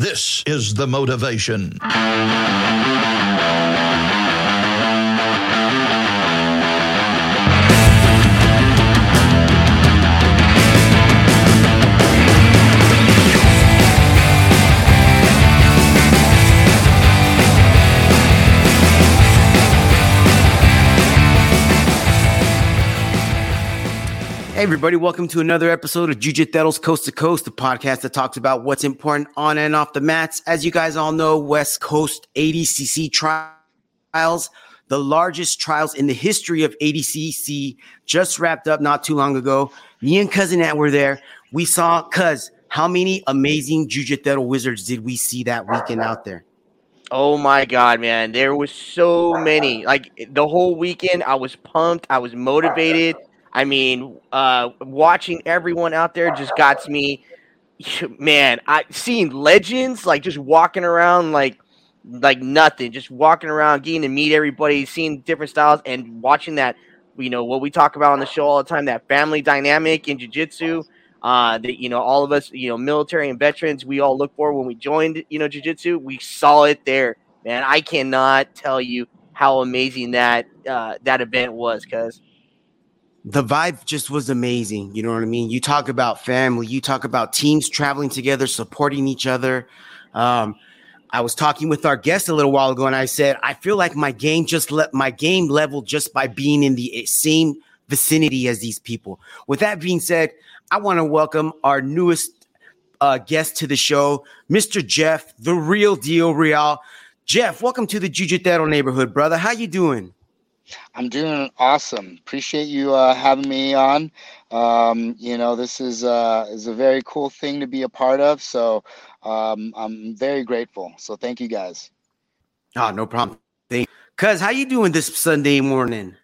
This is the motivation. Hey, everybody, welcome to another episode of Jiu-Jitsu's Coast to Coast, the podcast that talks about what's important on and off the mats. As you guys all know, West Coast ADCC trials, the largest trials in the history of ADCC, just wrapped up not too long ago. Me and Cousin Ant were there. We saw, Cuz, how many amazing Jiu-Jitsu wizards did we see that weekend out there? Oh my god, man. There was so many. Like the whole weekend, I was pumped. I was motivated. I mean, uh, watching everyone out there just got me. Man, I seeing legends like just walking around like like nothing, just walking around, getting to meet everybody, seeing different styles, and watching that. You know what we talk about on the show all the time that family dynamic in jiu-jitsu uh, that you know all of us you know military and veterans we all look for when we joined you know jiu-jitsu we saw it there man i cannot tell you how amazing that uh, that event was because the vibe just was amazing. You know what I mean? You talk about family, you talk about teams traveling together, supporting each other. Um, I was talking with our guest a little while ago, and I said, I feel like my game just let my game level just by being in the same vicinity as these people. With that being said, I want to welcome our newest uh, guest to the show, Mr. Geoff, the real deal, Real. Geoff, welcome to the Jiu-Jitsu neighborhood, brother. How you doing? I'm doing awesome. Appreciate you uh, having me on. Um, you know, this is uh, is a very cool thing to be a part of. So um, I'm very grateful. So thank you guys. Oh, no problem. Thank Cuz, how you doing this Sunday morning?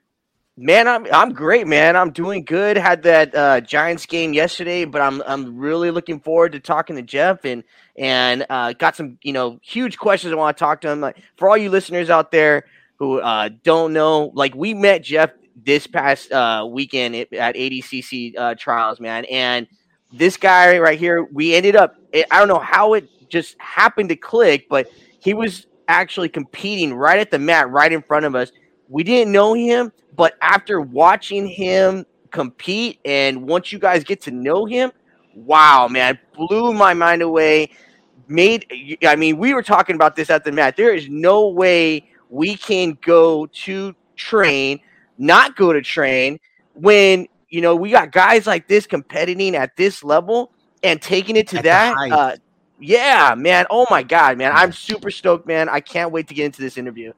Man, I'm I'm great, man. I'm doing good. Had that uh, Giants game yesterday, but I'm I'm really looking forward to talking to Geoff and and uh, got some you know huge questions I want to talk to him. Like for all you listeners out there, who uh, don't know, like we met Geoff this past uh, weekend at, ADCC uh, trials, man, and this guy right here, we ended up. I don't know how it just happened to click, but he was actually competing right at the mat, right in front of us. We didn't know him, but after watching him compete, and once you guys get to know him, wow, man, blew my mind away. Made, I mean, we were talking about this at the mat. There is no way we can go to train, not go to train when you know we got guys like this competing at this level and taking it to at that. Uh, yeah, man. Oh my god, man. I'm super stoked, man. I can't wait to get into this interview.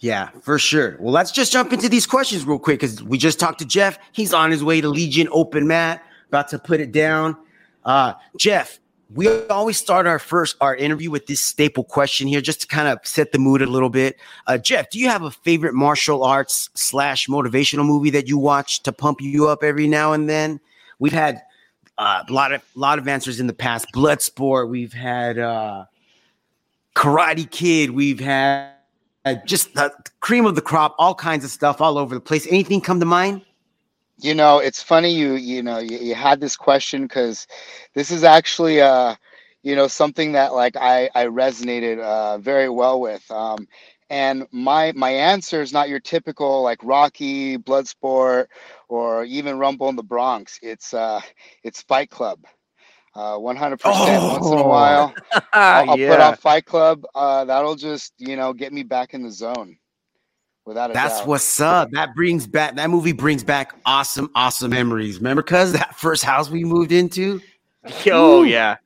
Yeah, for sure. Well, let's just jump into these questions real quick because we just talked to Geoff. He's on his way to Legion Open Mat, about to put it down. Uh, Geoff, we always start our first our interview with this staple question here just to kind of set the mood a little bit. Uh, geoff do you have a favorite martial arts slash motivational movie that you watch to pump you up every now and then? We've had uh, a lot of lot of answers in the past. Bloodsport we've had uh, karate kid we've had just the cream of the crop all kinds of stuff all over the place. Anything come to mind you know it's funny you you know you, you had this question because this is actually uh you know something that like i i resonated uh very well with um and my my answer is not your typical like rocky bloodsport or even rumble in the bronx. It's uh it's fight club. Uh 100% oh. once in a while i'll, I'll yeah. put on fight club. Uh that'll just you know get me back in the zone without a That's doubt. what's up. That brings back that movie brings back awesome, awesome memories. Remember, cuz that first house we moved into? Oh yeah.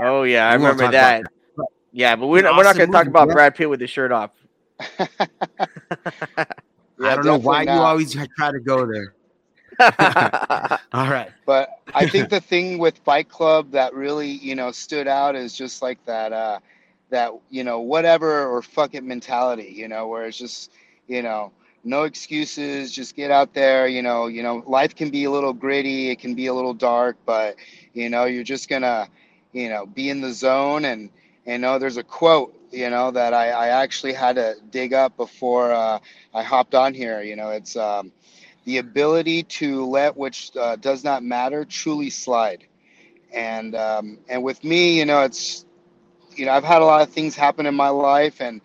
Oh yeah, I remember that. Yeah, but we're not, we're not going to talk about Brad Pitt with his shirt off. yeah, I don't know why not. you always try to go there. All right. But I think the thing with Fight Club that really, you know, stood out is just like that uh that, you know, whatever or fuck it mentality, you know, where it's just you know no excuses just get out there you know you know life can be a little gritty it can be a little dark but you know you're just gonna you know be in the zone. And and know there's a quote you know that i, I actually had to dig up before uh, i hopped on here you know it's um, the ability to let which uh, does not matter truly slide. And um, and with me you know it's you know, I've had a lot of things happen in my life, and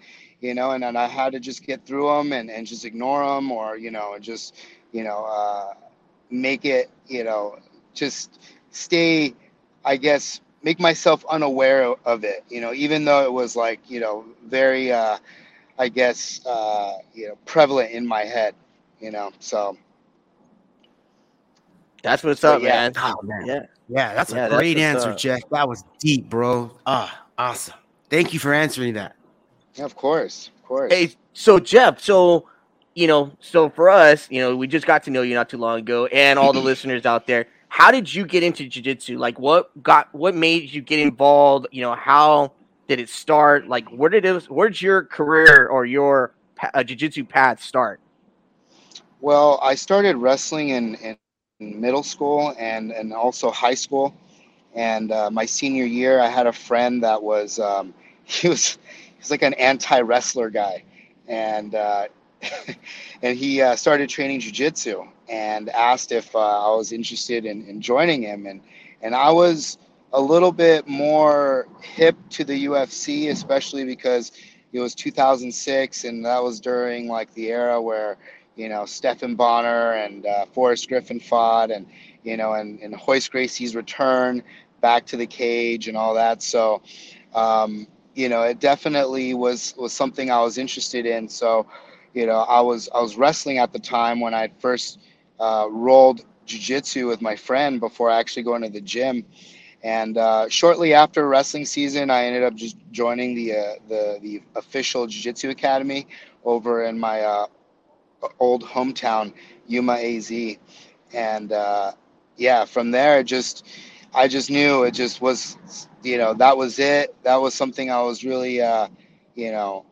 you know, and, and I had to just get through them and, and just ignore them, or you know, and just you know, uh, make it, you know, just stay, I guess, make myself unaware of it, you know, even though it was like, you know, very, uh, I guess, uh, you know, prevalent in my head, you know, so. That's what's up, yeah. man. Oh, man. Yeah. Yeah, that's Yeah, a great what's answer, up. Geoff. That was deep, bro. Ah, awesome. Thank you for answering that. Yeah, of course, of course. Hey, so Geoff, so you know, so for us, you know, we just got to know you not too long ago, and all the listeners out there. How did you get into jiu-jitsu? Like, what got, what made you get involved? You know, how did it start? Like, where did it, where did your career or your uh, jiu-jitsu path start? Well, I started wrestling in, in middle school and, and also high school. And uh, my senior year, I had a friend that was um, he was he was like an anti wrestler guy, and uh, and he uh, started training jujitsu and asked if uh, I was interested in, in joining him. And and I was a little bit more hip to the UFC, especially because it was 2006, and that was during like the era where you know Stephan Bonnar and uh, Forrest Griffin fought, and you know, and, and Royce Gracie's return back to the cage and all that. So, um, you know, it definitely was was something I was interested in. So, you know, I was I was wrestling at the time when I first uh, rolled jujitsu with my friend before actually going to the gym. And uh, shortly after wrestling season, I ended up just joining the uh, the the official jiu-jitsu academy over in my uh, old hometown, Yuma AZ, and uh, yeah, from there, just I just knew it just was, you know, that was it. That was something I was really, uh, you know,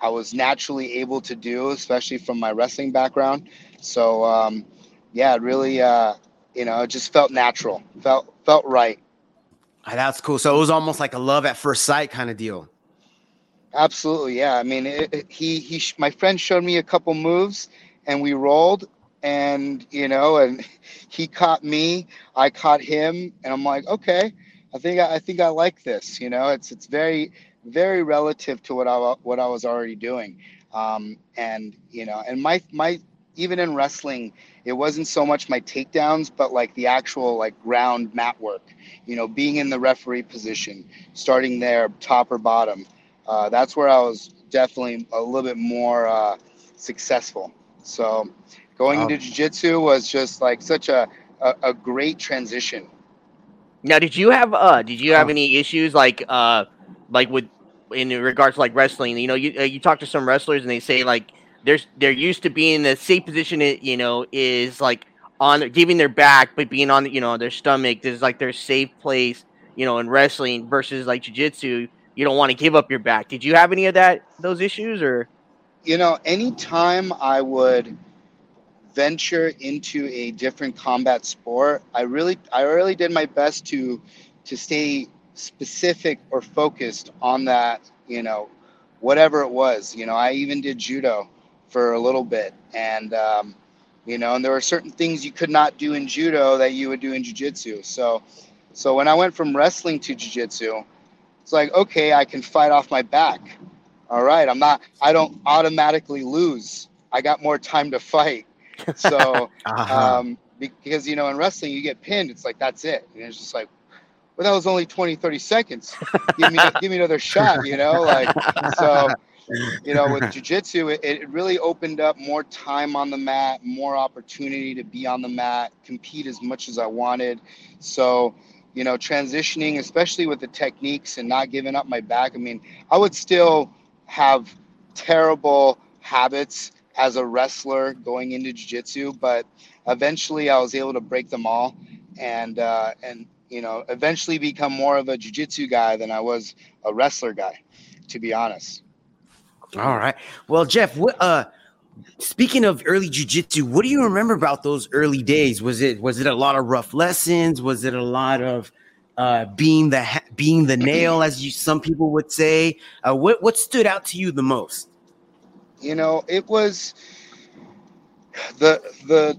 I was naturally able to do, especially from my wrestling background. So um, yeah, it really, uh, you know, it just felt natural, felt felt right. Ah, That's cool. So it was almost like a love at first sight kind of deal. Absolutely, yeah. I mean, it, it- he he, sh- my friend showed me a couple moves, and we rolled, and you know, and he caught me, I caught him, and I'm like, okay, I think I, think I like this. You know, it's it's very very relative to what I what I was already doing, um, and you know, and my my even in wrestling, it wasn't so much my takedowns, but like the actual like ground mat work. You know, being in the referee position, starting there, top or bottom uh, that's where I was definitely a little bit more uh, successful. So going Wow. into jiu-jitsu was just like such a, a, a great transition. Now, did you have uh, did you have Huh. any issues like uh, like with in regards to like wrestling? You know, you uh, you talk to some wrestlers and they say like there's they're used to being in the safe position. It you know is like on giving their back, but being on you know their stomach. This is like their safe place. You know, in wrestling versus like jujitsu, you don't want to give up your back. Did you have any of that those issues or? You know, anytime I would venture into a different combat sport, I really I really did my best to to stay specific or focused on that, you know, whatever it was. You know, I even did judo for a little bit and um, you know, and there were certain things you could not do in judo that you would do in jiu-jitsu. So so when I went from wrestling to jiu-jitsu, it's like, okay, I can fight off my back. All right, I'm not I don't automatically lose. I got more time to fight. So Uh-huh. um, because you know in wrestling you get pinned it's like that's it. And it's just like well that was only 20 30 seconds. Give me give me another shot you know like so you know with jiu-jitsu it, it really opened up more time on the mat more opportunity to be on the mat compete as much as i wanted. So you know transitioning especially with the techniques and not giving up my back i mean i would still have terrible habits as a wrestler going into jiu-jitsu but eventually i was able to break them all and uh, and you know eventually become more of a jiu-jitsu guy than i was a wrestler guy to be honest All right. Well, Geoff, what uh speaking of early jujitsu, what do you remember about those early days? Was it was it a lot of rough lessons? Was it a lot of uh being the being the nail as you some people would say? Uh what what stood out to you the most? You know it was the the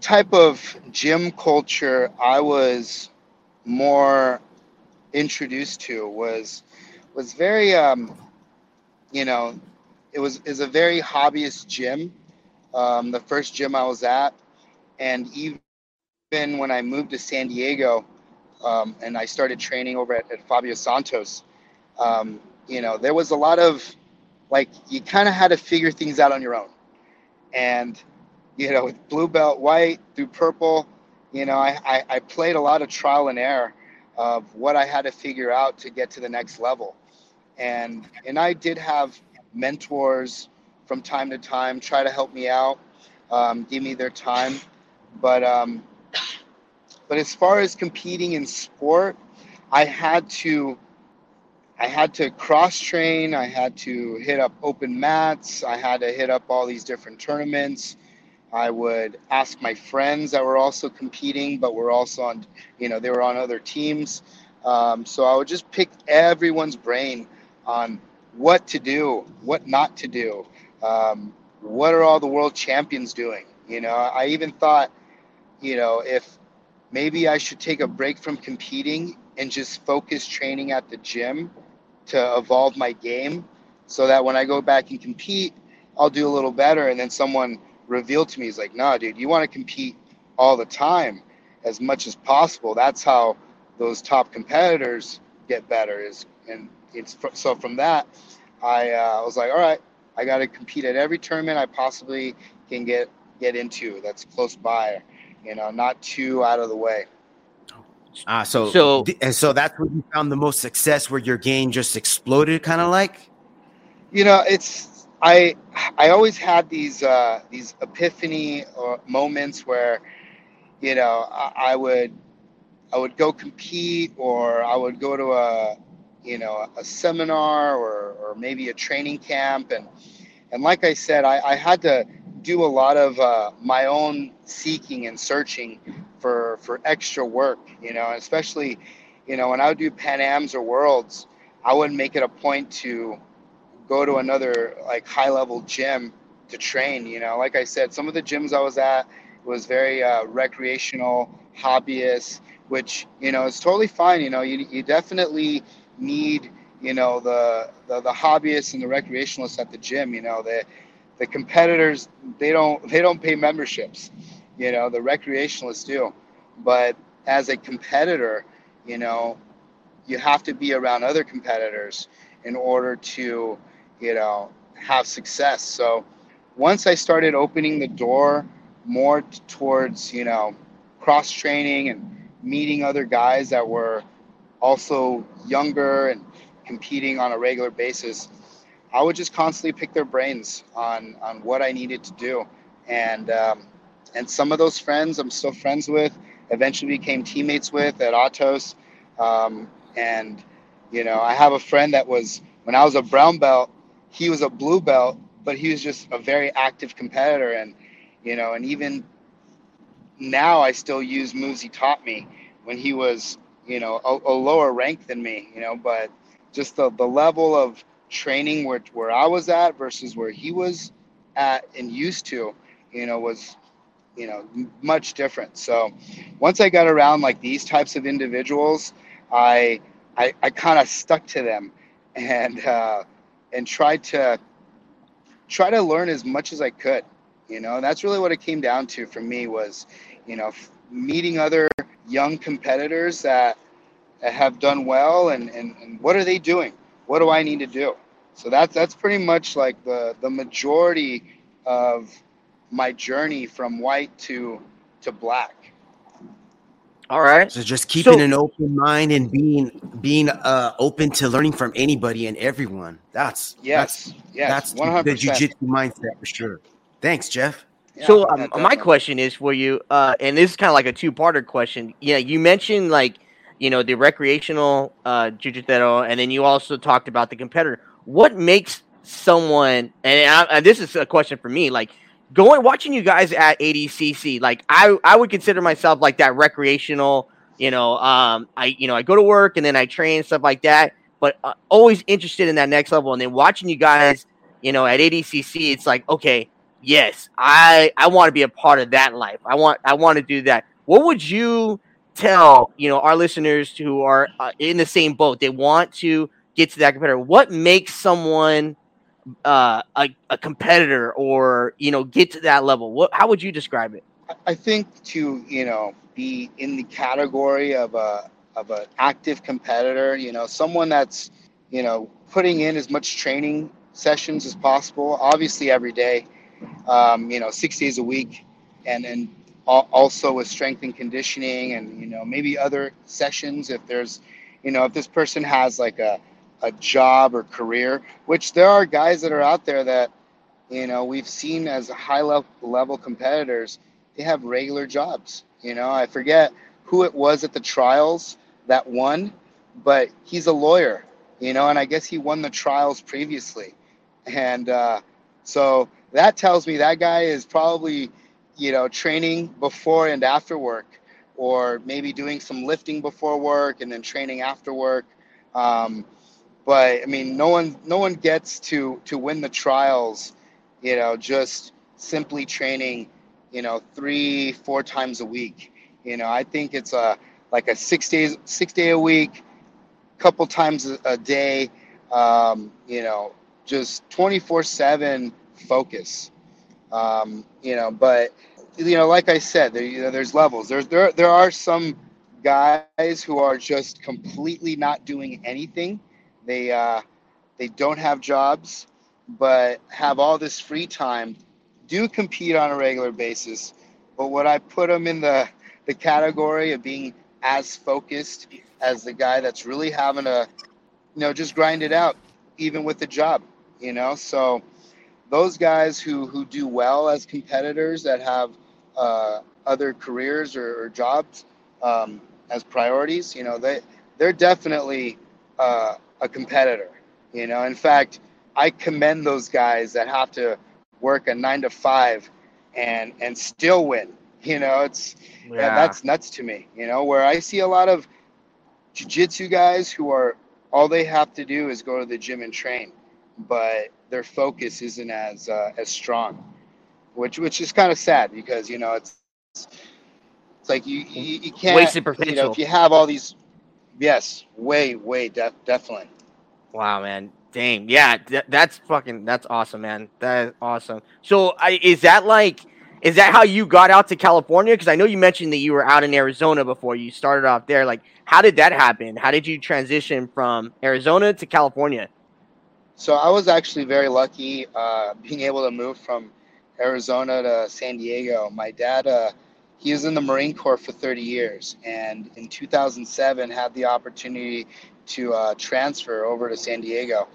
type of gym culture i was more introduced to was was very um, you know it was is a very hobbyist gym um, the first gym i was at. And even when i moved to san diego um, and i started training over at, at fabio santos um, you know there was a lot of like you kind of had to figure things out on your own and you know with blue belt white through purple you know I, I, I played a lot of trial and error of what I had to figure out to get to the next level. And and I did have mentors from time to time try to help me out, um, give me their time. But um, but as far as competing in sport, I had to I had to cross train. I had to hit up open mats. I had to hit up all these different tournaments. I would ask my friends that were also competing, but were also on, you know, they were on other teams. Um, so I would just pick everyone's brain on what to do, what not to do, um, what are all the world champions doing. You know, I even thought, you know, if maybe I should take a break from competing and just focus training at the gym to evolve my game so that when I go back and compete, I'll do a little better. And then someone revealed to me he's like nah dude you want to compete all the time as much as possible that's how those top competitors get better is and it's so from that i uh, was like all right i got to compete at every tournament i possibly can get get into that's close by you know not too out of the way Ah, so So- and so that's where you found the most success, where your game just exploded, kind of like. you know it's i i always had these uh these epiphany or moments where you know I, I would i would go compete or i would go to a you know a seminar or or maybe a training camp and and like i said i i had to do a lot of uh, my own seeking and searching for for extra work you know especially you know when i would do pan ams or worlds i wouldn't make it a point to go to another like high level gym to train you know. Like i said some of the gyms i was at was very uh, recreational hobbyist which you know is totally fine you know. You, you definitely need you know the, the the hobbyists and the recreationalists at the gym you know. The the competitors they don't they don't pay memberships you know the recreationalists do. But as a competitor you know you have to be around other competitors in order to you know have success. So once i started opening the door more towards you know cross training and meeting other guys that were also younger and competing on a regular basis i would just constantly pick their brains on on what i needed to do. And um, and some of those friends i'm still friends with eventually became teammates with at atos um, and you know i have a friend that was when i was a brown belt he was a blue belt, but he was just a very active competitor. And, you know, and even now I still use moves he taught me when he was, you know, a, a lower rank than me, you know, but just the, the level of training where, where I was at versus where he was at and used to, you know, was, you know, much different. So once I got around like these types of individuals, I, I, I kind of stuck to them and, uh, and tried to try to learn as much as I could. You know, that's really what it came down to for me was, you know, meeting other young competitors that, that have done well and, and, and what are they doing? What do I need to do? So that's that's pretty much like the the majority of my journey from white to to black. All right. So just keeping So- an open mind and being being uh open to learning from anybody and everyone. That's Yes, yes, that's the hundred percent. jujitsu mindset for sure. Thanks, Geoff. so um, my question is for you, uh, and this is kind of like a two-parter question. Yeah, you mentioned like you know the recreational uh, jiu-jitsu, and then you also talked about the competitor. What makes someone, and, I, and this is a question for me, like going watching you guys at ADCC, like I I would consider myself like that recreational. You know, um, I you know I go to work and then I train stuff like that, but uh, always interested in that next level. And then watching you guys, you know, at ADCC, it's like okay yes i i want to be a part of that life i want i want to do that what would you tell you know our listeners who are uh, in the same boat? They want to get to that competitor. What makes someone uh, a, a competitor or you know get to that level? What how would you describe it? I think to you know be in the category of a of an active competitor, you know, someone that's you know putting in as much training sessions as possible, obviously every day, um, you know, six days a week, and then also with strength and conditioning, and you know maybe other sessions if there's, you know, if this person has like a a job or career, which there are guys that are out there that, you know, we've seen as high level level competitors, they have regular jobs. You know, I forget who it was at the trials that won, but he's a lawyer, you know, and I guess he won the trials previously. And uh, so that tells me that guy is probably, you know, training before and after work, or maybe doing some lifting before work and then training after work. Um, but I mean, no one no one gets to to win the trials, you know, just simply training, you know, three four times a week. You know, I think it's a like a six days six day a week, couple times a, day. Um, you know, just twenty four seven focus. Um, you know, but you know, like I said, there, you know, there's levels. There's there there are some guys who are just completely not doing anything they uh, they don't have jobs, but have all this free time. Do compete on a regular basis, but would I put them in the the category of being as focused as the guy that's really having to, you know, just grind it out, even with the job, you know. So those guys who who do well as competitors that have uh, other careers or, or jobs um, as priorities, you know, they they're definitely uh, a competitor. You know, in fact, I commend those guys that have to work a nine to five and and still win. You know, it's yeah. that's nuts to me. You know, where I see a lot of jiu-jitsu guys who are all they have to do is go to the gym and train, but their focus isn't as uh, as strong, which which is kind of sad because you know it's it's like you you, you can't wasted potential. You know, if you have all these Yes, way, way, def- definitely. Wow, man. Dang, yeah, th- that's fucking, that's awesome, man. That is awesome. So, I, is that like, is that how you got out to California? Because I know you mentioned that you were out in Arizona before you started off there. Like, how did that happen? How did you transition from Arizona to California? So I was actually very lucky uh, being able to move from Arizona to San Diego. My dad uh, he was in the Marine Corps for 30 years, and in 2007 had the opportunity to uh, transfer over to San Diego,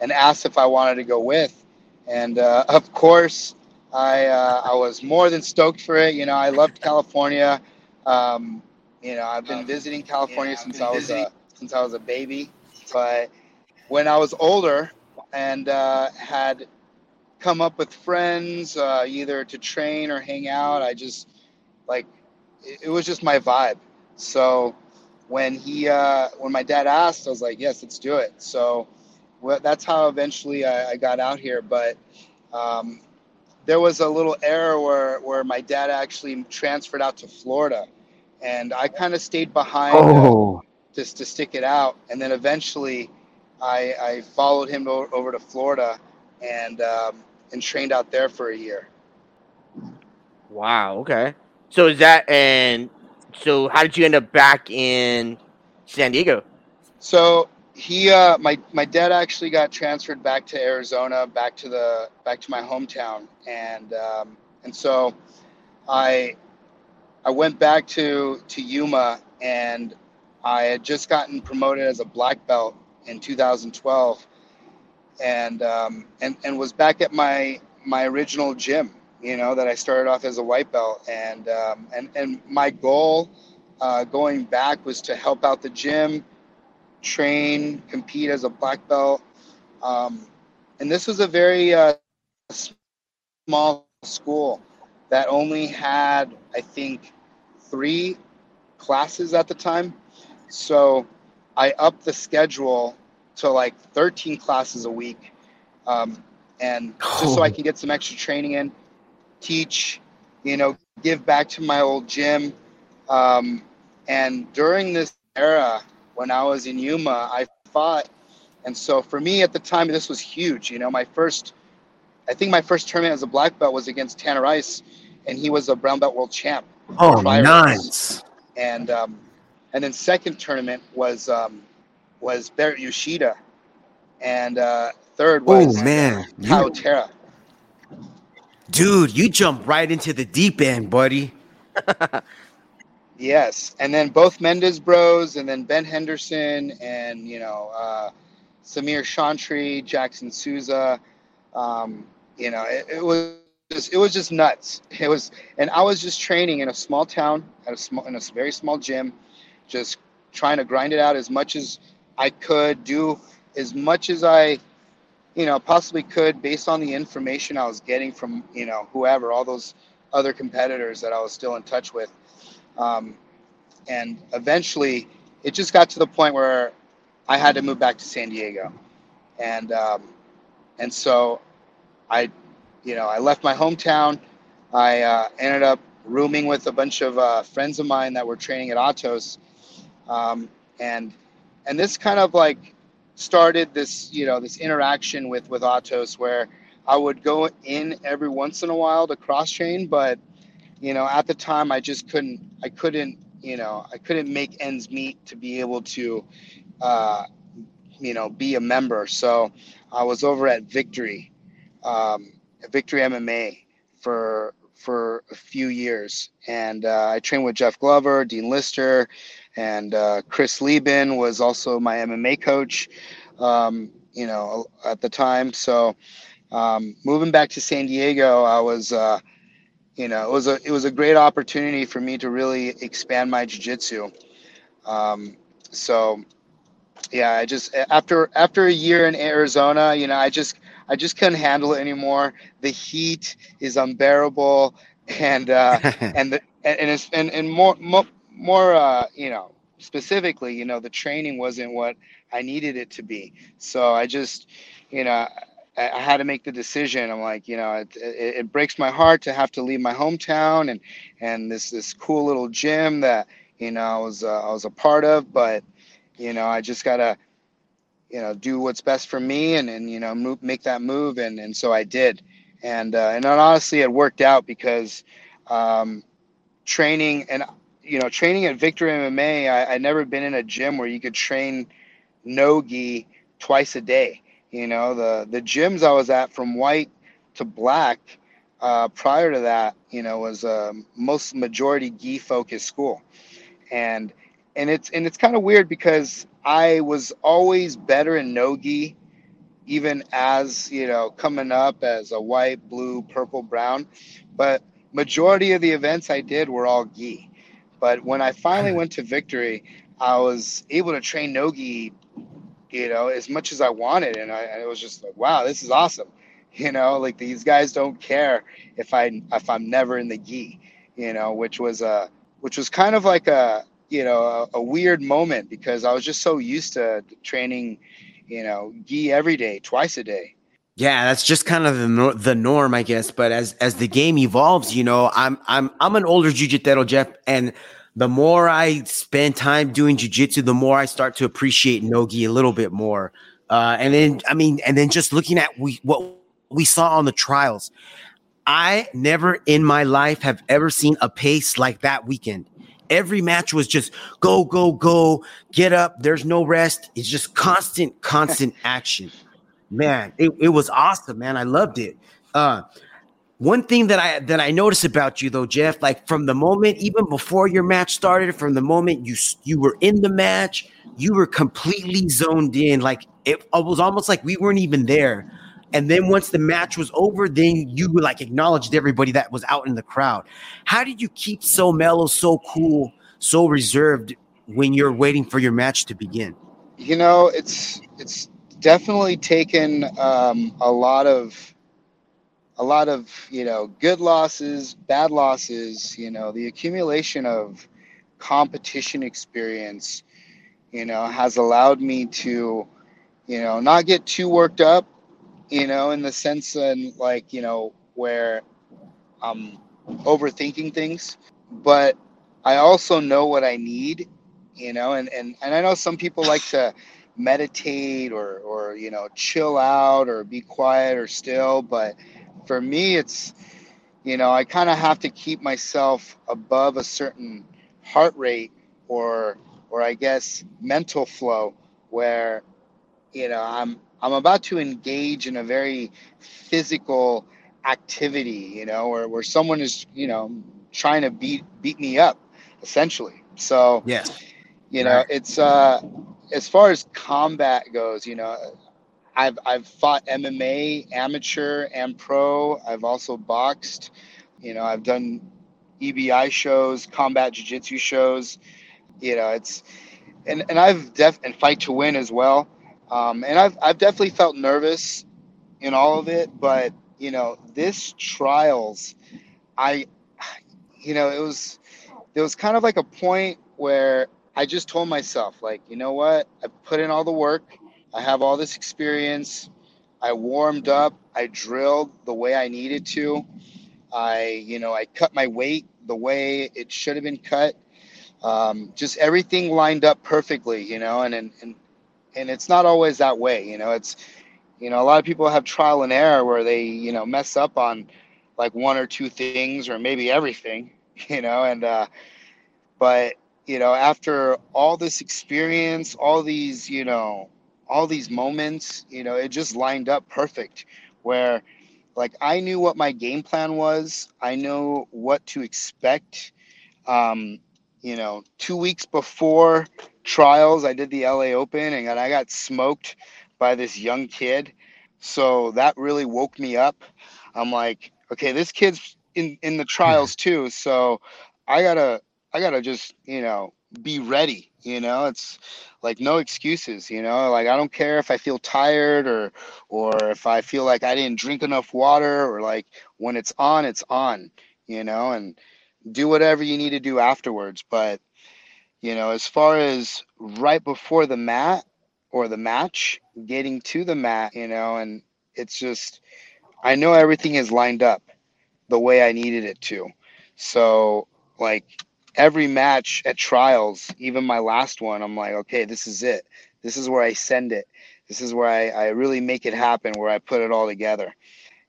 and asked if I wanted to go with, and uh, of course I uh, I was more than stoked for it. You know, I loved California. Um, you know, I've been visiting California yeah, since I was a, since I was a baby, but when I was older and uh, had come up with friends uh, either to train or hang out, I just like it, was just my vibe. So when he uh, when my dad asked, I was like, yes, let's do it. So well, that's how eventually I, I, got out here. But um, there was a little error where where my dad actually transferred out to Florida, and I kind of stayed behind oh. uh, just to stick it out. And then eventually, I, I followed him over to Florida and um, and trained out there for a year. Wow. Okay. So is that and so how did you end up back in San Diego? So he uh my my dad actually got transferred back to Arizona, back to the back to my hometown. And um and so I I went back to to Yuma and I had just gotten promoted as a black belt in 2012 and um and and was back at my my original gym you know, that I started off as a white belt. And, um, and, and my goal uh, going back was to help out the gym, train, compete as a black belt. Um, and this was a very uh, small school that only had, I think, three classes at the time. So I upped the schedule to like 13 classes a week. Um, and just so I can get some extra training in teach, you know, give back to my old gym. Um, And during this era, when I was in Yuma, I fought. And so for me at the time, this was huge. You know, my first, I think my first tournament as a black belt was against Tanner Rice, and he was a brown belt world champ. Oh, nice. And um, and then second tournament was um, was Barrett Yoshida, and uh, third was Oh man, Tao You- Terra. Dude, you jumped right into the deep end, buddy. Yes, and then both Mendes Bros, and then Ben Henderson, and you know uh, Samir Chantre, Jackson Souza. Um, you know, it, it was just, it was just nuts. It was, and I was just training in a small town at a small in a very small gym, just trying to grind it out as much as I could, do as much as I, you know, possibly could based on the information I was getting from you know whoever, all those other competitors that I was still in touch with. Um, and eventually, it just got to the point where I had to move back to San Diego, and um, and so I, you know, I left my hometown. I uh, ended up rooming with a bunch of uh, friends of mine that were training at Atos, um, and and this kind of like started this you know this interaction with with Atos where I would go in every once in a while to cross chain, but you know at the time I just couldn't I couldn't you know I couldn't make ends meet to be able to uh, you know be a member. So I was over at Victory, um, Victory MMA for for a few years, and uh, I trained with Jeff Glover, Dean Lister, and uh, Chris Leben was also my MMA coach. Um, you know at the time, so um, moving back to San Diego, I was. Uh, you know, it was a it was a great opportunity for me to really expand my jiu-jitsu. Um, so, yeah, I just after after a year in Arizona, you know, I just I just couldn't handle it anymore. The heat is unbearable, and uh, and the and and, it's, and, and more more, more uh, you know specifically, you know, the training wasn't what I needed it to be. So I just, you know, I, had to make the decision. I'm like, you know, it, it, it breaks my heart to have to leave my hometown and and this this cool little gym that you know I was uh, I was a part of, but you know, I just gotta you know do what's best for me and and you know move, make that move and and so I did. And uh, and honestly, it worked out because um, training and you know training at Victory MMA, I, I never been in a gym where you could train no gi twice a day. You know, the the gyms I was at from white to black uh, prior to that, you know, was a most majority gi focused school, and and it's and it's kind of weird because I was always better in no gi, even as you know coming up as a white, blue, purple, brown, but majority of the events I did were all gi. But when I finally uh-huh. went to Victory, I was able to train Nogi, you know, as much as I wanted. And I, I was just like, wow, this is awesome. You know, like these guys don't care if I if I'm never in the gi, you know, which was a which was kind of like a you know a, a weird moment because I was just so used to training, you know, gi every day, twice a day. Yeah, that's just kind of the nor- the norm, I guess. But as as the game evolves, you know, I'm I'm I'm an older jiu-jitsu Geoff, and the more I spend time doing jujitsu, the more I start to appreciate nogi a little bit more. Uh, and then, I mean, and then just looking at we what we saw on the trials, I never in my life have ever seen a pace like that weekend. Every match was just go, go, go, get up. There's no rest. It's just constant, constant action. Man, it, it was awesome, man. I loved it. Uh, one thing that I that I noticed about you though, Geoff, like from the moment even before your match started, from the moment you you were in the match, you were completely zoned in. Like it, it was almost like we weren't even there. And then once the match was over, then you like acknowledged everybody that was out in the crowd. How did you keep so mellow, so cool, so reserved when you're waiting for your match to begin? You know, it's it's definitely taken um, a lot of a lot of you know good losses bad losses you know the accumulation of competition experience you know has allowed me to you know not get too worked up you know in the sense and like you know where i'm overthinking things. But I also know what I need, you know, and, and, and I know some people like to meditate or, or, you know, chill out or be quiet or still. But for me, it's, you know, I kind of have to keep myself above a certain heart rate or, or I guess mental flow where, you know, I'm, I'm about to engage in a very physical activity, you know, where, where someone is, you know, trying to beat beat me up, essentially. So yes, you know, right. it's uh as far as combat goes, you know, I've I've fought MMA, amateur and pro. I've also boxed. You know, I've done EBI shows, combat jiu-jitsu shows. You know, it's and and I've def and fight to win as well. Um, and I've I've definitely felt nervous in all of it, but you know, this trials, I, you know, it was there was kind of like a point where I just told myself, like, you know what? I put in all the work. I have all this experience. I warmed up. I drilled the way I needed to. I, you know, I cut my weight the way it should have been cut. Um, just everything lined up perfectly, you know, and, and, and, and it's not always that way, you know, it's, you know, a lot of people have trial and error where they, you know, mess up on like one or two things or maybe everything, you know, and, uh, but you know, after all this experience, all these, you know, all these moments, you know, it just lined up perfect where like I knew what my game plan was. I know what to expect. Um, you know, two weeks before trials, I did the LA Open and I got smoked by this young kid. So that really woke me up. I'm like, okay, this kid's in, in the trials too. So I gotta I gotta just, you know, be ready. You know, it's like no excuses. You know, like I don't care if I feel tired or or if I feel like I didn't drink enough water or like when it's on, it's on. You know, and do whatever you need to do afterwards. But you know, as far as right before the mat or the match, getting to the mat, you know, and it's just I know everything is lined up the way I needed it to. So like every match at trials, even my last one, I'm like, okay, this is it. This is where I send it. This is where I, I really make it happen, where I put it all together.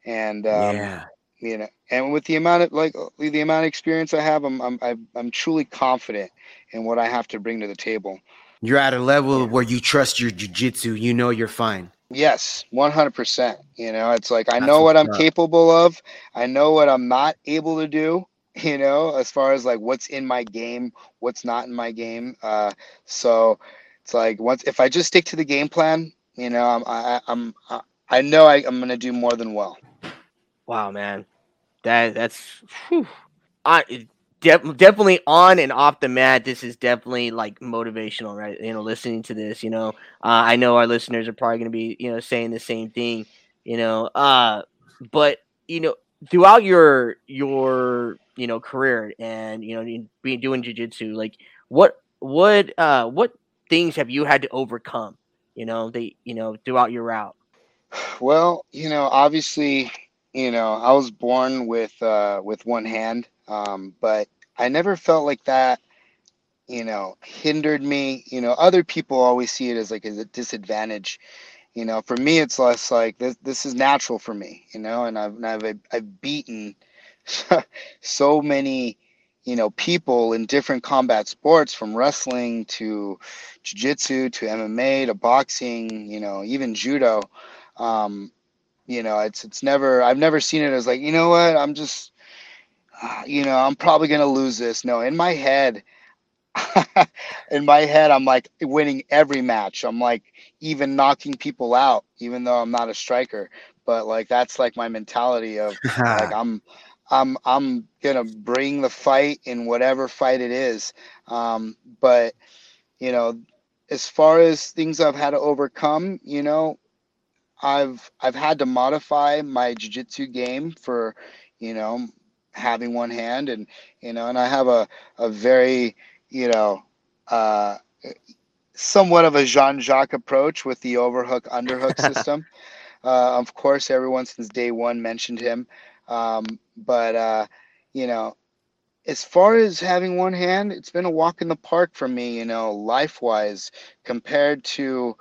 And um, yeah. you know, and with the amount of like the amount of experience I have, I'm I'm I'm truly confident in what I have to bring to the table. You're at a level where you trust your jujitsu. You know you're fine. Yes, 100%. You know, it's like I That's know what I'm up. capable of. I know what I'm not able to do you know, as far as like what's in my game, what's not in my game. Uh, so it's like once if I just stick to the game plan, you know, I'm I, I'm I know I, am gonna do more than well. Wow, man, that that's whew. I de- definitely on and off the mat. This is definitely like motivational, right? You know, listening to this, you know, uh, I know our listeners are probably gonna be you know saying the same thing, you know, uh, but you know throughout your your you know career and you know being doing jiu-jitsu like what what uh what things have you had to overcome you know they you know throughout your route? Well you know obviously you know i was born with uh with one hand um but i never felt like that you know hindered me. You know other people always see it as like a disadvantage you know for me it's less like this this is natural for me you know and i've i've, I've beaten so many you know people in different combat sports from wrestling to jiu-jitsu to mma to boxing you know even judo. Um you know it's it's never i've never seen it as like you know what i'm just uh, you know i'm probably going to lose this. No in my head in my head i'm like winning every match. I'm like even knocking people out even though i'm not a striker but like that's like my mentality of like i'm I'm I'm gonna bring the fight in whatever fight it is. Um, but you know, as far as things I've had to overcome, you know, I've I've had to modify my jiu-jitsu game for, you know, having one hand and you know, and I have a a very you know, uh, somewhat of a Jean-Jacques approach with the overhook underhook system. Uh, of course, everyone since day one mentioned him. Um, but uh, you know, as far as having one hand, it's been a walk in the park for me, you know, life wise, compared to,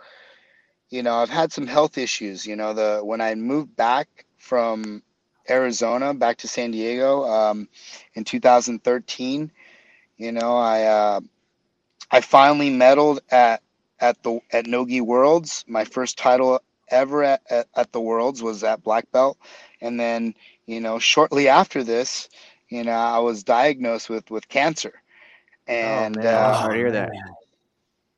you know, I've had some health issues. You know, the when I moved back from Arizona back to San Diego um, in 2013, you know, I uh, I finally medaled at at the at Nogi Worlds. My first title ever at, at, at the Worlds was at black belt, and then you know, shortly after this you know, I was diagnosed with with cancer, Oh, and man. uh, Sorry to hear that.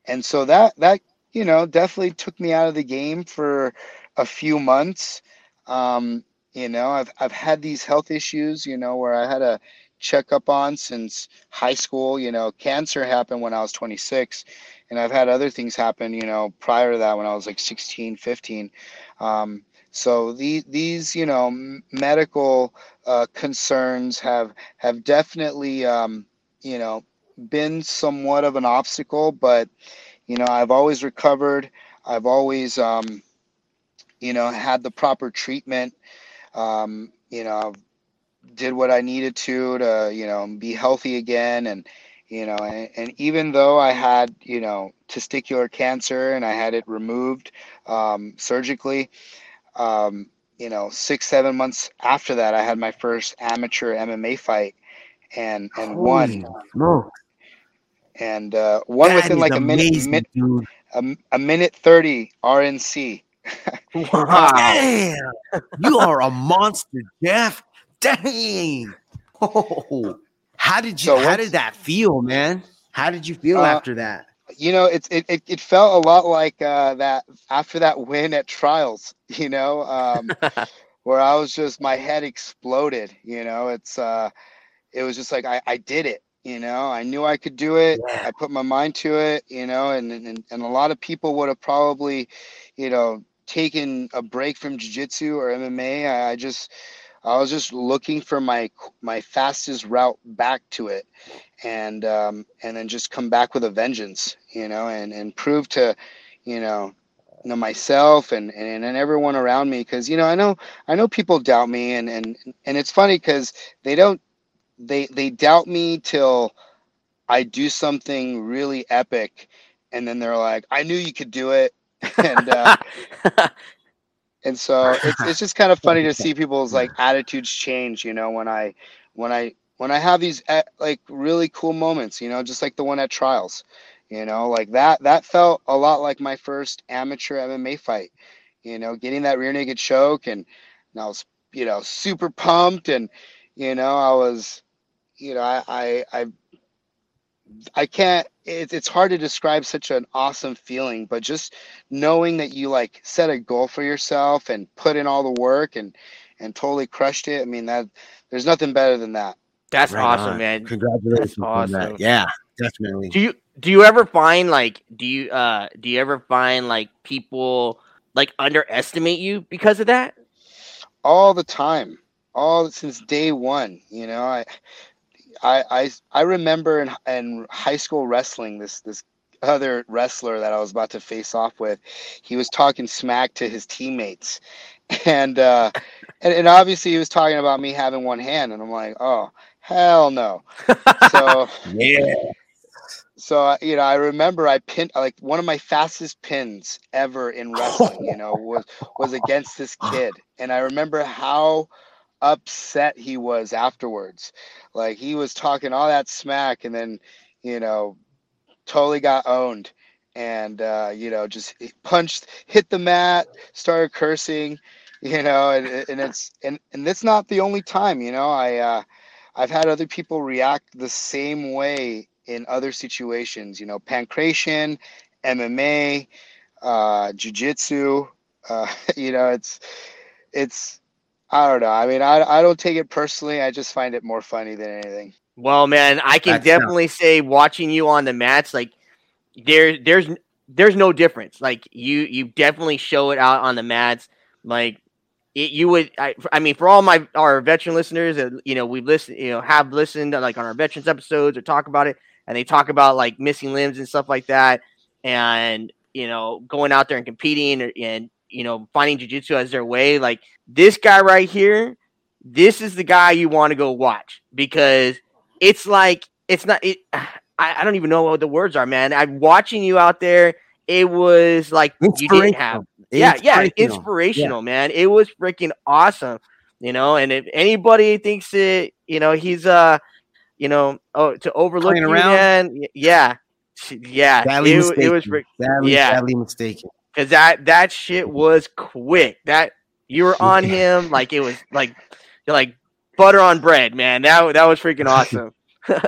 and so that that you know definitely took me out of the game for a few months. Um, you know, I've I've had these health issues, you know, where I had a check up on since high school. You know, cancer happened when I was 26, and I've had other things happen, you know, prior to that when I was like 16, 15. Um, so these these you know medical uh, concerns have have definitely um, you know been somewhat of an obstacle, but you know I've always recovered. I've always um, you know had the proper treatment. Um, you know did what I needed to to you know be healthy again and you know and, and even though I had you know testicular cancer and I had it removed um, surgically um, you know, six, seven months after that, I had my first amateur MMA fight and and Holy won smoke. and uh, won That within is like a minute, min, a, a minute thirty RNC. Wow. Damn, you are a monster, Geoff. Dang. Oh, how did you? So how did that feel, man? How did you feel Uh, after that? You know, it's it, it, it felt a lot like uh, that after that win at trials. You know, um, where I was just my head exploded. You know, it's uh, it was just like I, I did it. You know, I knew I could do it. Yeah. I put my mind to it. You know, and and, and a lot of people would have probably, you know, taken a break from jiu-jitsu or MMA. I, I just I was just looking for my my fastest route back to it, and um, and then just come back with a vengeance. You know, and and prove to, you know, you know myself and and, and everyone around me because you know I know I know people doubt me and and and it's funny because they don't they they doubt me till I do something really epic and then they're like I knew you could do it and uh, and so it's it's just kind of funny to see people's like attitudes change you know when I when I when I have these uh, like really cool moments you know just like the one at trials you know like that that felt a lot like my first amateur MMA fight you know getting that rear naked choke and, and I was you know super pumped and you know I was you know I I I, I can't it's it's hard to describe such an awesome feeling but just knowing that you like set a goal for yourself and put in all the work and and totally crushed it I mean that there's nothing better than that That's Right awesome, on. man. Congratulations That's on that. Yeah, definitely. Do you do you ever find like do you uh do you ever find like people like underestimate you because of that? all the time all since day one you know i i i, I remember in, in high school wrestling this this other wrestler that i was about to face off with he was talking smack to his teammates. And uh and, and obviously he was talking about me having one hand and i'm like oh hell no. So Yeah. so uh, you know i remember i pinned like one of my fastest pins ever in wrestling you know was was against this kid. And i remember how upset he was afterwards. Like he was talking all that smack and then you know totally got owned and uh you know just punched hit the mat started cursing you know and, and it's and and that's not the only time you know i uh i've had other people react the same way in other situations you know pankration mma uh jiu-jitsu uh you know it's it's i don't know i mean i i don't take it personally i just find it more funny than anything Well, man, I can That's tough. definitely say watching you on the mats, like there, there's, there's no difference. Like you, you definitely show it out on the mats. Like it, you would, I, I mean, for all my our veteran listeners, that you know, we've listened, you know, have listened like on our veterans episodes or talk about it, and they talk about like missing limbs and stuff like that, and you know, going out there and competing or, and you know, finding jujitsu as their way. Like this guy right here, this is the guy you want to go watch because it's like it's not it I, I don't even know what the words are, man. I'm watching you out there. It was like you didn't have yeah, yeah, Inspirational. inspirational, man. It was freaking awesome, you know. And if anybody thinks it, you know, he's uh, you know, oh, to overlook you, around? man, yeah, yeah, Badly it, mistaken. it was Badly, yeah. badly mistaken. That that shit was quick. That you were on him like it was like like butter on bread, man. That that was freaking awesome.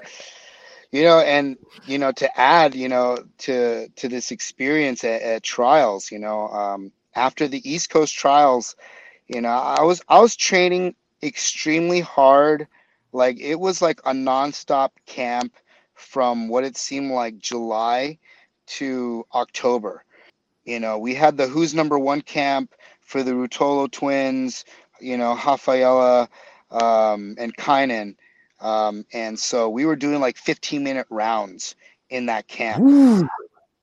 you know and you know to add you know to to this experience at, at trials you know um after the east coast trials you know i was i was training extremely hard like it was like a nonstop camp from what it seemed like july to october you know we had the who's number one camp for the Ruotolo twins you know rafaela um, and Kynan. Um, and so we were doing like 15 minute rounds in that camp.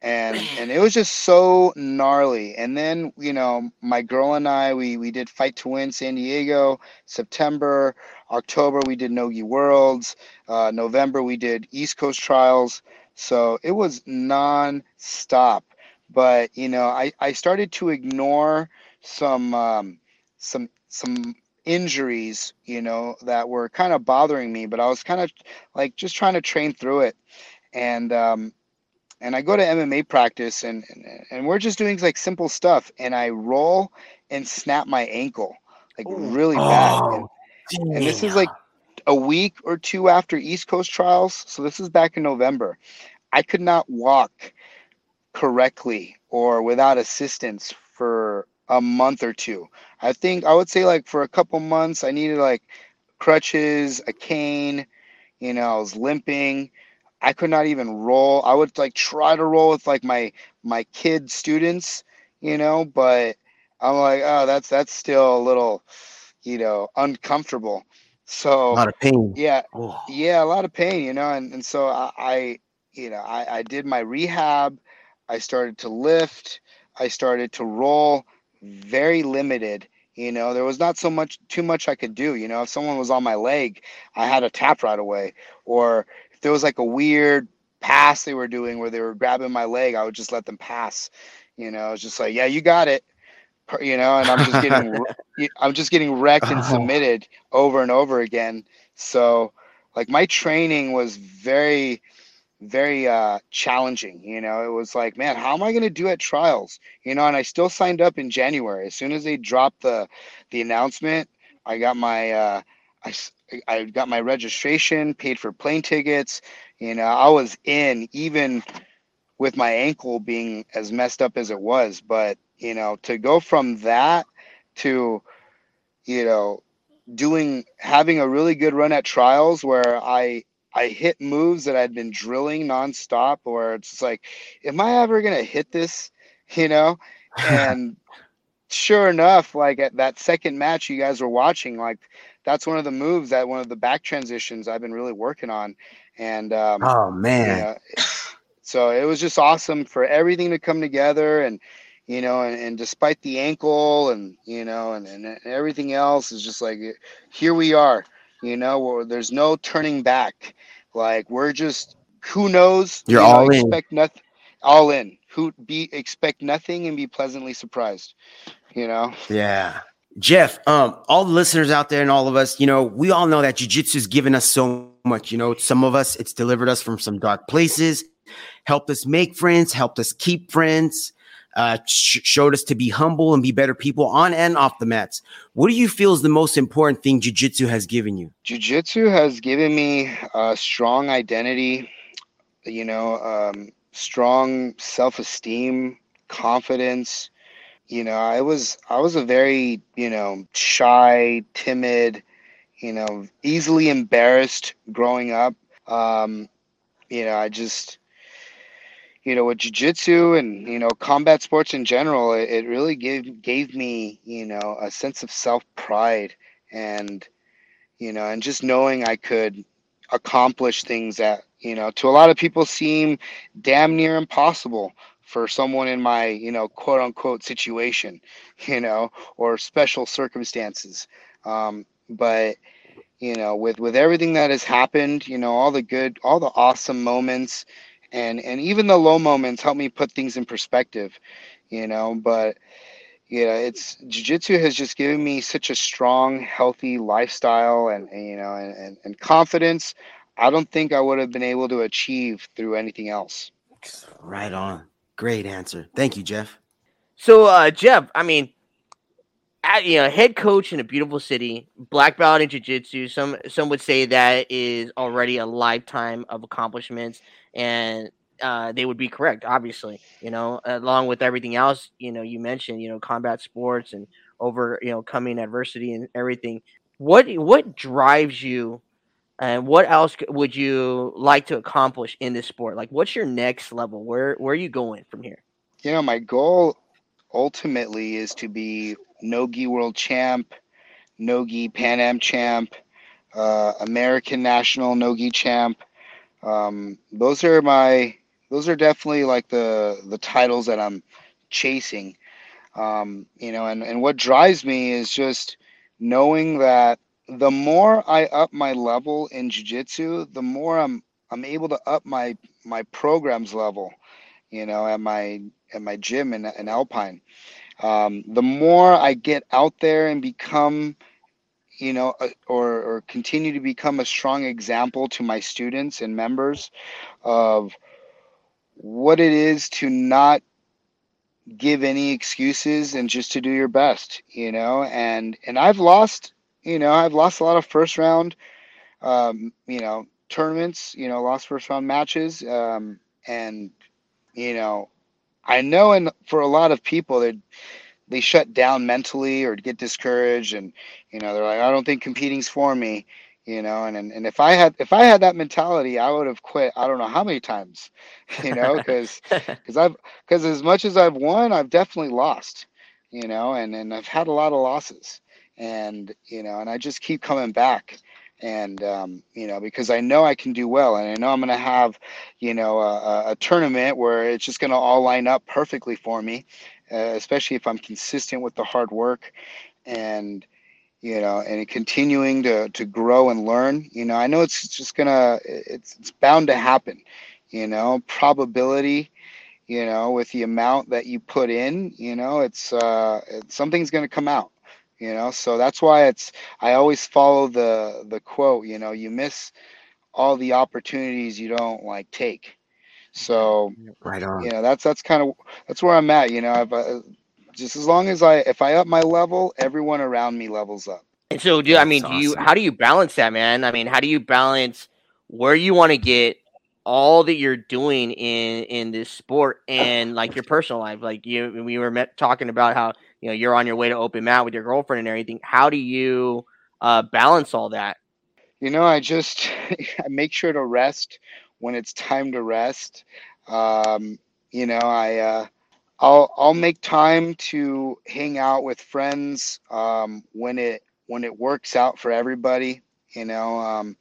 And and it was just so gnarly. And then, you know, my girl and I, we we did Fight to Win San Diego, September, October we did Nogi Worlds, uh, November we did East Coast Trials. So it was non-stop. But you know, I, I started to ignore some um, some some injuries, you know, that were kind of bothering me, but I was kind of like just trying to train through it. And um and I go to MMA practice and and, and we're just doing like simple stuff and I roll and snap my ankle like Ooh. really bad. And, Oh, and this is like a week or two after East Coast trials, so this is back in November. I could not walk correctly or without assistance for a month or two. I think I would say like for a couple months I needed like crutches, a cane, you know, I was limping. I could not even roll. I would like try to roll with like my my kid students, you know, but I'm like, oh, that's that's still a little, you know, uncomfortable. So a lot of pain. yeah, Oh. yeah, a lot of pain, you know, and, and so I, I you know, I, I did my rehab. I started to lift. I started to roll very limited. You know, there was not so much, too much I could do. You know, if someone was on my leg, I had to tap right away. Or if there was like a weird pass they were doing where they were grabbing my leg, I would just let them pass. You know, it's just like, yeah, you got it. You know, and I'm just getting, I'm just getting wrecked and Oh. submitted over and over again. So, like my training was very very uh challenging you know? It was like man how am i going to do at trials? You know and i still signed up in january. As soon as they dropped the the announcement i got my uh I, I got my registration paid for plane tickets you know i was in even with my ankle being as messed up as it was. But you know to go from that to you know doing having a really good run at trials where I I hit moves that I'd been drilling nonstop where it's like, am I ever gonna hit this? You know? And sure enough, like at that second match you guys were watching, like that's one of the moves that one of the back transitions I've been really working on. And um oh man. So it was just awesome for everything to come together and you know, and, and despite the ankle and you know, and, and everything else is just like here we are, you know, where there's no turning back. Like we're just who knows? You're you know, all in. expect nothing all in. Who be expect nothing and be pleasantly surprised. You know? Yeah. Geoff, um, all the listeners out there and all of us, you know, we all know that jujitsu has given us so much. You know, some of us, it's delivered us from some dark places, helped us make friends, helped us keep friends, uh, sh- showed us to be humble and be better people on and off the mats. What do you feel is the most important thing jujitsu has given you? Jiu-jitsu has given me a strong identity, you know, um, strong self-esteem, confidence. You know, I was I was a very, you know, shy, timid, you know, easily embarrassed growing up. Um, you know, I just you know, with jiu-jitsu and, you know, combat sports in general, it, it really gave gave me, you know, a sense of self-pride and you know, and just knowing I could accomplish things that, you know, to a lot of people seem damn near impossible for someone in my, you know, quote unquote situation, you know, or special circumstances. Um, but, you know, with with everything that has happened, you know, all the good, all the awesome moments, and and even the low moments help me put things in perspective, you know. But yeah, it's jujitsu has just given me such a strong, healthy lifestyle, and, and you know, and, and, and confidence. I don't think I would have been able to achieve through anything else. Right on. Great answer. Thank you, Geoff. So, uh, Geoff, I mean, at, you know, head coach in a beautiful city, black belt in jiu-jitsu. Some some would say that is already a lifetime of accomplishments, and uh, they would be correct. Obviously, you know, along with everything else, you know, you mentioned, you know, combat sports and over, you know, coming adversity and everything. What what drives you, and what else would you like to accomplish in this sport? Like, what's your next level? Where where are you going from here? You know, my goal ultimately is to be Nogi World Champ, Nogi Pan Am Champ, uh, American National Nogi Champ. Um, those are my those are definitely like the the titles that I'm chasing. Um, you know, and, and what drives me is just knowing that the more I up my level in jiu-jitsu, the more I'm I'm able to up my my programs level, you know, at my at my gym in, in Alpine um, the more I get out there and become, you know, or, or continue to become a strong example to my students and members of what it is to not give any excuses and just to do your best, you know, and, and I've lost, you know, I've lost a lot of first round, um, you know, tournaments, you know, lost first round matches. Um, and, you know, I know, and for a lot of people, they they shut down mentally or get discouraged, and you know they're like, I don't think competing's for me, you know. And and, and if I had if I had that mentality, I would have quit. I don't know how many times, you know, because because I've because as much as I've won, I've definitely lost, you know, and and I've had a lot of losses, and you know, and I just keep coming back and um, you know because I know I can do well, and I know I'm going to have you know a, a, tournament where it's just going to all line up perfectly for me, uh, especially if I'm consistent with the hard work, and you know, and continuing to to grow and learn. You know, I know it's just gonna it's it's bound to happen. You know, probability. You know, with the amount that you put in, you know, it's uh, it's, something's to come out you know so that's why it's i always follow the the quote you know you miss all the opportunities you don't like take so right on. you know that's that's kind of that's where i'm at you know i've uh, just as long as i if i up my level everyone around me levels up. And so do i mean do you how do you balance that man? I mean how do you balance where you want to get all that you're doing in in this sport and like your personal life? Like you we were met talking about how you know you're on your way to open mat with your girlfriend and everything. How do you uh, balance all that? You know i just i make sure to rest when it's time to rest um, you know i uh, i'll i'll make time to hang out with friends um, when it when it works out for everybody you know um,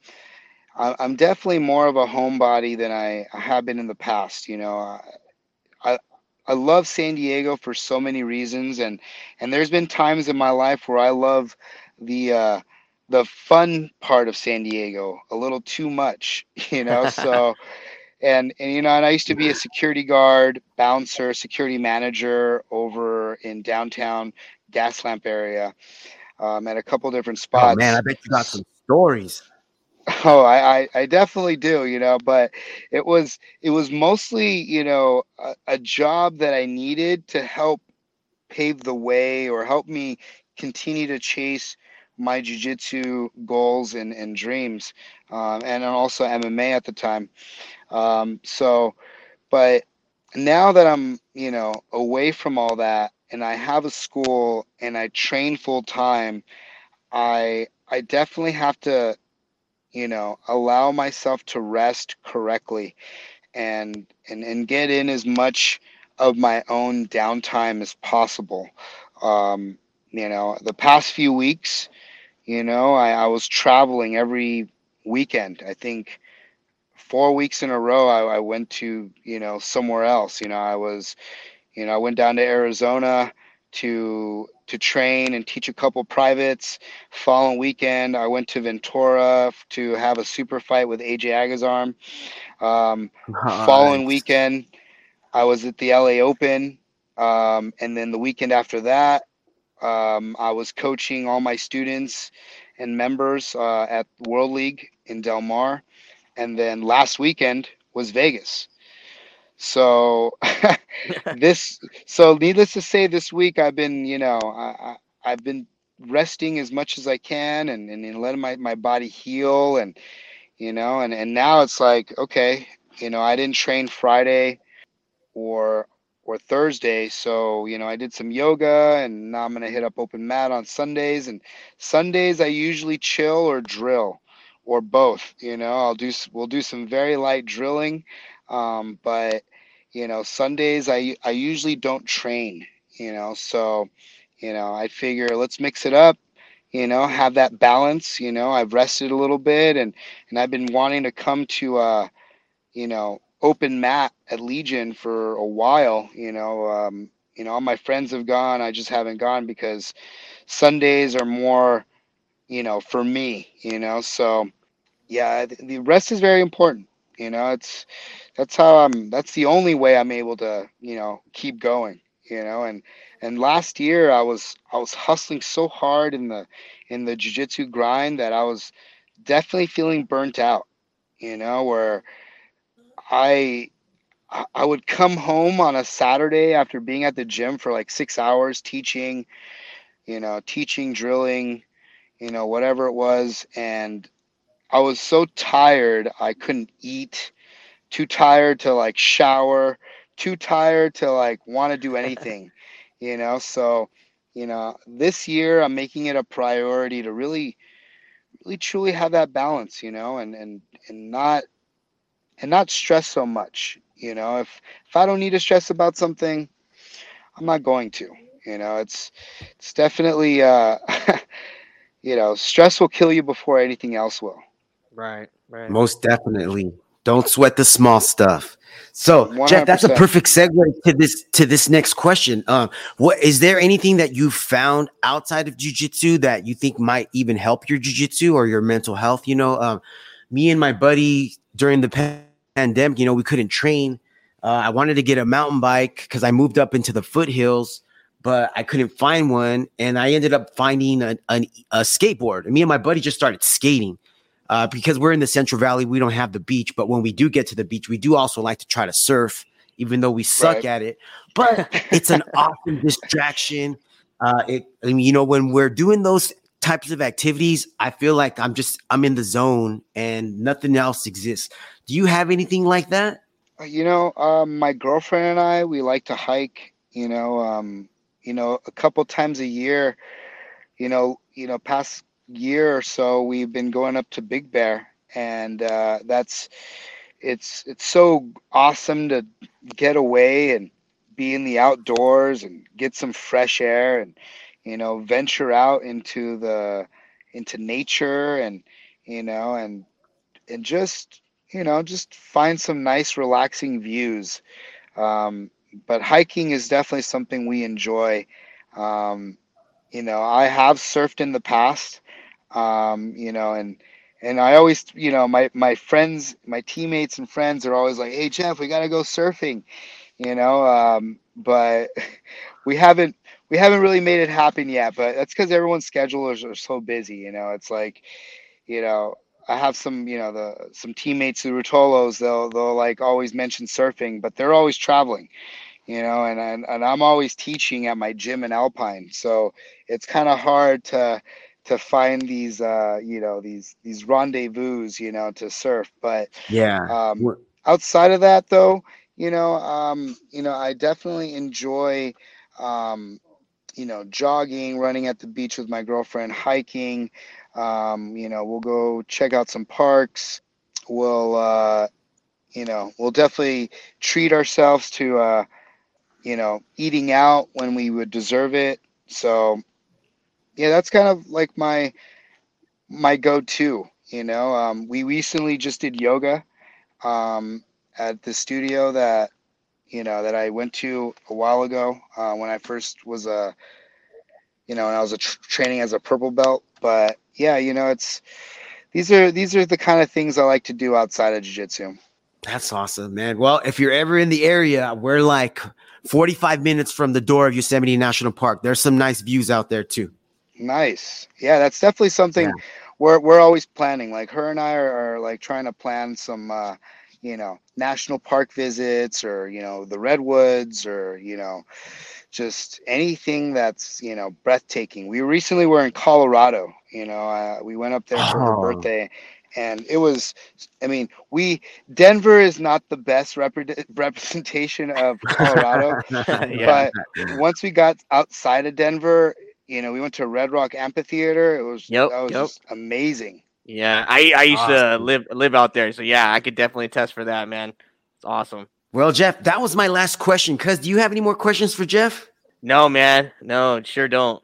I, i'm definitely more of a homebody than I, I have been in the past you know I, I love San Diego for so many reasons, and and there's been times in my life where I love the uh, the fun part of San Diego a little too much, you know. So, and and you know, and I used to be a security guard, bouncer, security manager over in downtown Gaslamp area, um, at a couple different spots. Oh man, I bet you got some stories. Oh, I, I, I, definitely do, you know, but it was it was mostly, you know, a, a, job that I needed to help pave the way or help me continue to chase my jujitsu goals and, and dreams, um, and also MMA at the time. Um, so, but now that I'm, you know, away from all that and I have a school and I train full time, I I definitely have to you know allow myself to rest correctly and and and get in as much of my own downtime as possible um, you know the past few weeks you know I, I was traveling every weekend i think four weeks in a row I, I went to you know somewhere else you know i was you know i went down to arizona to to train and teach a couple privates. Following weekend, I went to Ventura to have a super fight with AJ Agazarm. Um, nice. Following weekend, I was at the LA Open, um, and then the weekend after that, um, I was coaching all my students and members uh, at World League in Del Mar, and then last weekend was Vegas. So this, so needless to say, this week I've been, you know, I, I have been resting as much as I can and, and, and letting my, my body heal and, you know, and, and now it's like, okay, you know, I didn't train Friday or or Thursday. So, you know, I did some yoga and now I'm going to hit up open mat on Sundays. And Sundays, I usually chill or drill or both. You know, I'll do, we'll do some very light drilling. Um, but, you know, Sundays, I, I usually don't train, you know, so, you know, I figure let's mix it up you know have that balance you know i've rested a little bit and and i've been wanting to come to uh you know open mat at Legion for a while. You know, um, you know, all my friends have gone. I just haven't gone because Sundays are more, you know, for me. You know, so yeah, the rest is very important. You know, it's that's how I'm. That's the only way I'm able to, you know, keep going. You know, and and last year I was I was hustling so hard in the in the jiu-jitsu grind that I was definitely feeling burnt out. You know, where I I would come home on a Saturday after being at the gym for like six hours teaching, you know, teaching, drilling, you know, whatever it was. And I was so tired, I couldn't eat, too tired to like shower, too tired to like want to do anything, you know. So, you know, this year I'm making it a priority to really, really truly have that balance, you know, and, and, and not and not stress so much. You know, if if I don't need to stress about something, I'm not going to. You know, it's it's definitely uh you know, stress will kill you before anything else will. Right, right. Most definitely. Don't sweat the small stuff. So, 100%. Geoff, that's a perfect segue to this to this next question. Um, what is there anything that you found outside of jujitsu that you think might even help your jujitsu or your mental health? You know, um, me and my buddy during the pandemic, you know, we couldn't train. Uh, I wanted to get a mountain bike because I moved up into the foothills, but I couldn't find one. And I ended up finding a, a, a skateboard. And me and my buddy just started skating. Uh, because we're in the Central Valley, we don't have the beach. But when we do get to the beach, we do also like to try to surf, even though we suck right. at it. But it's an awesome distraction. Uh, it, I mean, you know, when we're doing those types of activities, I feel like I'm just I'm in the zone and nothing else exists. Do you have anything like that? Uh, you know, um, my girlfriend and I we like to hike. You know, um, you know, a couple times a year. You know, you know, past year or so, we've been going up to Big Bear, and uh, that's it's it's so awesome to get away and be in the outdoors and get some fresh air and you know venture out into the into nature and you know and and just you know just find some nice relaxing views. Um, but hiking is definitely something we enjoy. Um, you know i have surfed in the past um, you know and and i always you know my my friends my teammates and friends are always like hey geoff we got to go surfing you know um, but we haven't we haven't really made it happen yet, but that's because everyone's schedules are so busy. You know, it's like, you know, I have some, you know, the some teammates who Ruotolos, they'll they'll like always mention surfing, but they're always traveling, you know, and and, and I'm always teaching at my gym in Alpine, so it's kind of hard to to find these uh you know these these rendezvous you know to surf but yeah um outside of that though you know um you know i definitely enjoy um you know, jogging, running at the beach with my girlfriend, hiking. Um, you know, we'll go check out some parks. We'll, uh, you know, we'll definitely treat ourselves to, uh, you know, eating out when we would deserve it. So, yeah, that's kind of like my my go-to. You know, um, we recently just did yoga um, at the studio that you know, that I went to a while ago uh, when I first was a, you know, and I was a tr- training as a purple belt. But yeah, you know, it's these are these are the kind of things I like to do outside of jiu-jitsu. That's awesome, man. Well, if you're ever in the area, we're like 45 minutes from the door of Yosemite National Park. There's some nice views out there too. Nice. Yeah, that's definitely something Yeah. we're we're always planning. Like her and I are, are like trying to plan some uh, you know, national park visits or, you know, the redwoods or, you know, just anything that's, you know, breathtaking. We recently were in Colorado, you know, uh, we went up there for her Oh. birthday and it was I mean, we Denver is not the best repre- representation of Colorado, yeah. but once we got outside of Denver, you know, we went to Red Rock Amphitheater. It was Yep, that was yep. just amazing. Yeah, I, I used to live live out there, so yeah, I could definitely attest for that, man. It's awesome. Well, Geoff, that was my last question. Cuz do you have any more questions for Geoff? No, man, no, sure don't.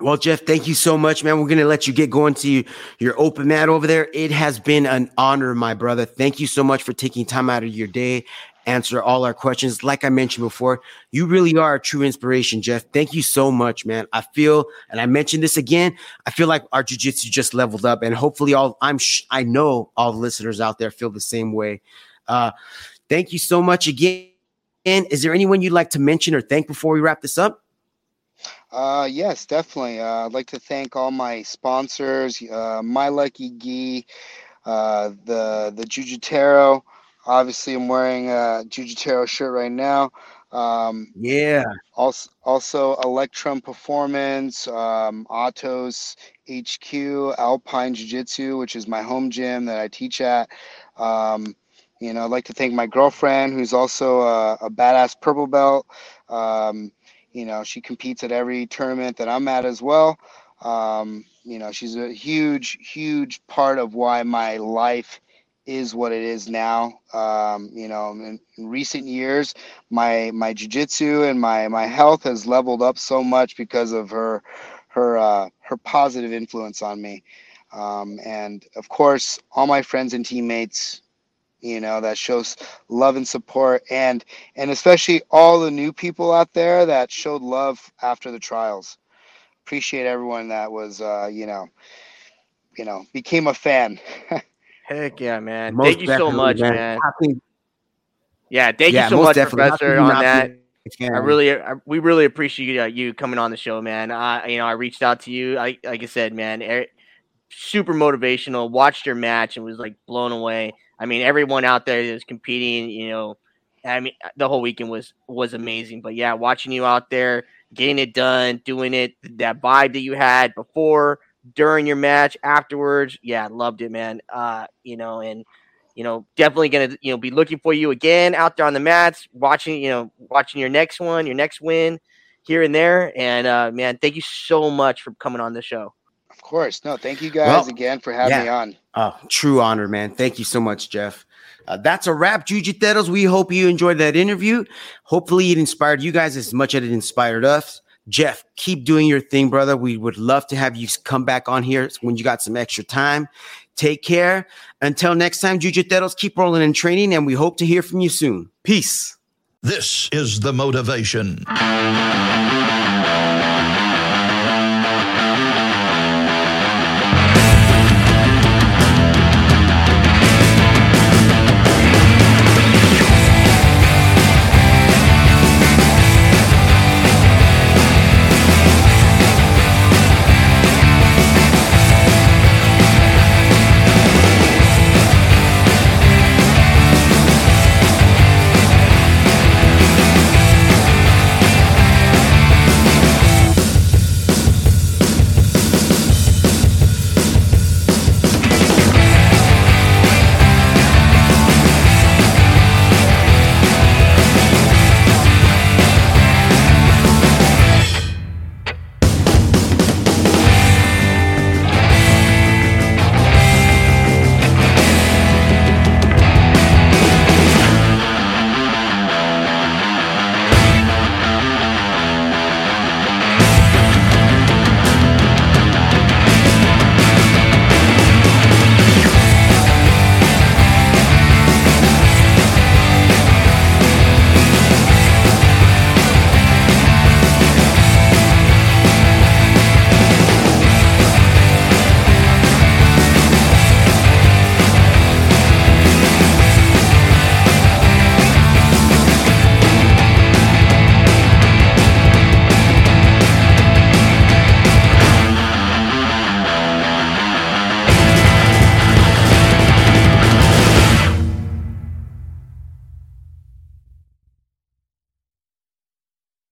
Well, Geoff, thank you so much, man. We're going to let you get going to your open mat over there. It has been an honor, my brother. Thank you so much for taking time out of your day, answer all our questions. Like I mentioned before, you really are a true inspiration, Geoff. Thank you so much, man. I feel, and I mentioned this again, I feel like our jiu-jitsu just leveled up and hopefully all I'm sh- I know all the listeners out there feel the same way. Uh, thank you so much again. And is there anyone you'd like to mention or thank before we wrap this up? Uh, yes, definitely. Uh, I'd like to thank all my sponsors, uh, My Lucky Gi, uh, the the Jujutero. Obviously, I'm wearing a Jujutero shirt right now. Um, Yeah. also, also Electrum Performance, um, Autos HQ, Alpine Jiu Jitsu, which is my home gym that I teach at. Um, you know, I'd like to thank my girlfriend, who's also a, a badass purple belt. Um, you know, she competes at every tournament that I'm at as well. Um, you know, she's a huge, huge part of why my life is what it is now. Um, you know, in, in recent years, my my jujitsu and my my health has leveled up so much because of her her uh, her positive influence on me. Um, and of course, all my friends and teammates, you know, that shows love and support, and and especially all the new people out there that showed love after the trials. Appreciate everyone that was, uh, you know, you know, became a fan. Heck yeah, man. Most thank you so much, man. Can- Yeah, thank Yeah, you so much. Professor, on that. I really, I, we really appreciate uh, you coming on the show, man. I, you know, I reached out to you. I, like I said, man, er, super motivational. Watched your match and was like blown away. I mean, everyone out there that was competing, you know, I mean, the whole weekend was was amazing. But yeah, watching you out there, getting it done, doing it, that vibe that you had before, during your match, afterwards, yeah, loved it, man. Uh, you know, and you know, definitely gonna you know be looking for you again out there on the mats, watching you know watching your next one, your next win here and there. And uh, man, thank you so much for coming on the show. of course, no, thank you guys Well, again for having yeah. me on. Oh, true honor, man. Thank you so much, Geoff. Uh, that's a wrap, Jujiteros. We hope you enjoyed that interview. Hopefully, it inspired you guys as much as it inspired us. Geoff, keep doing your thing, brother. We would love to have you come back on here when you got some extra time. Take care. Until next time, Jujiteros, keep rolling and training, and we hope to hear from you soon. Peace. This is the motivation.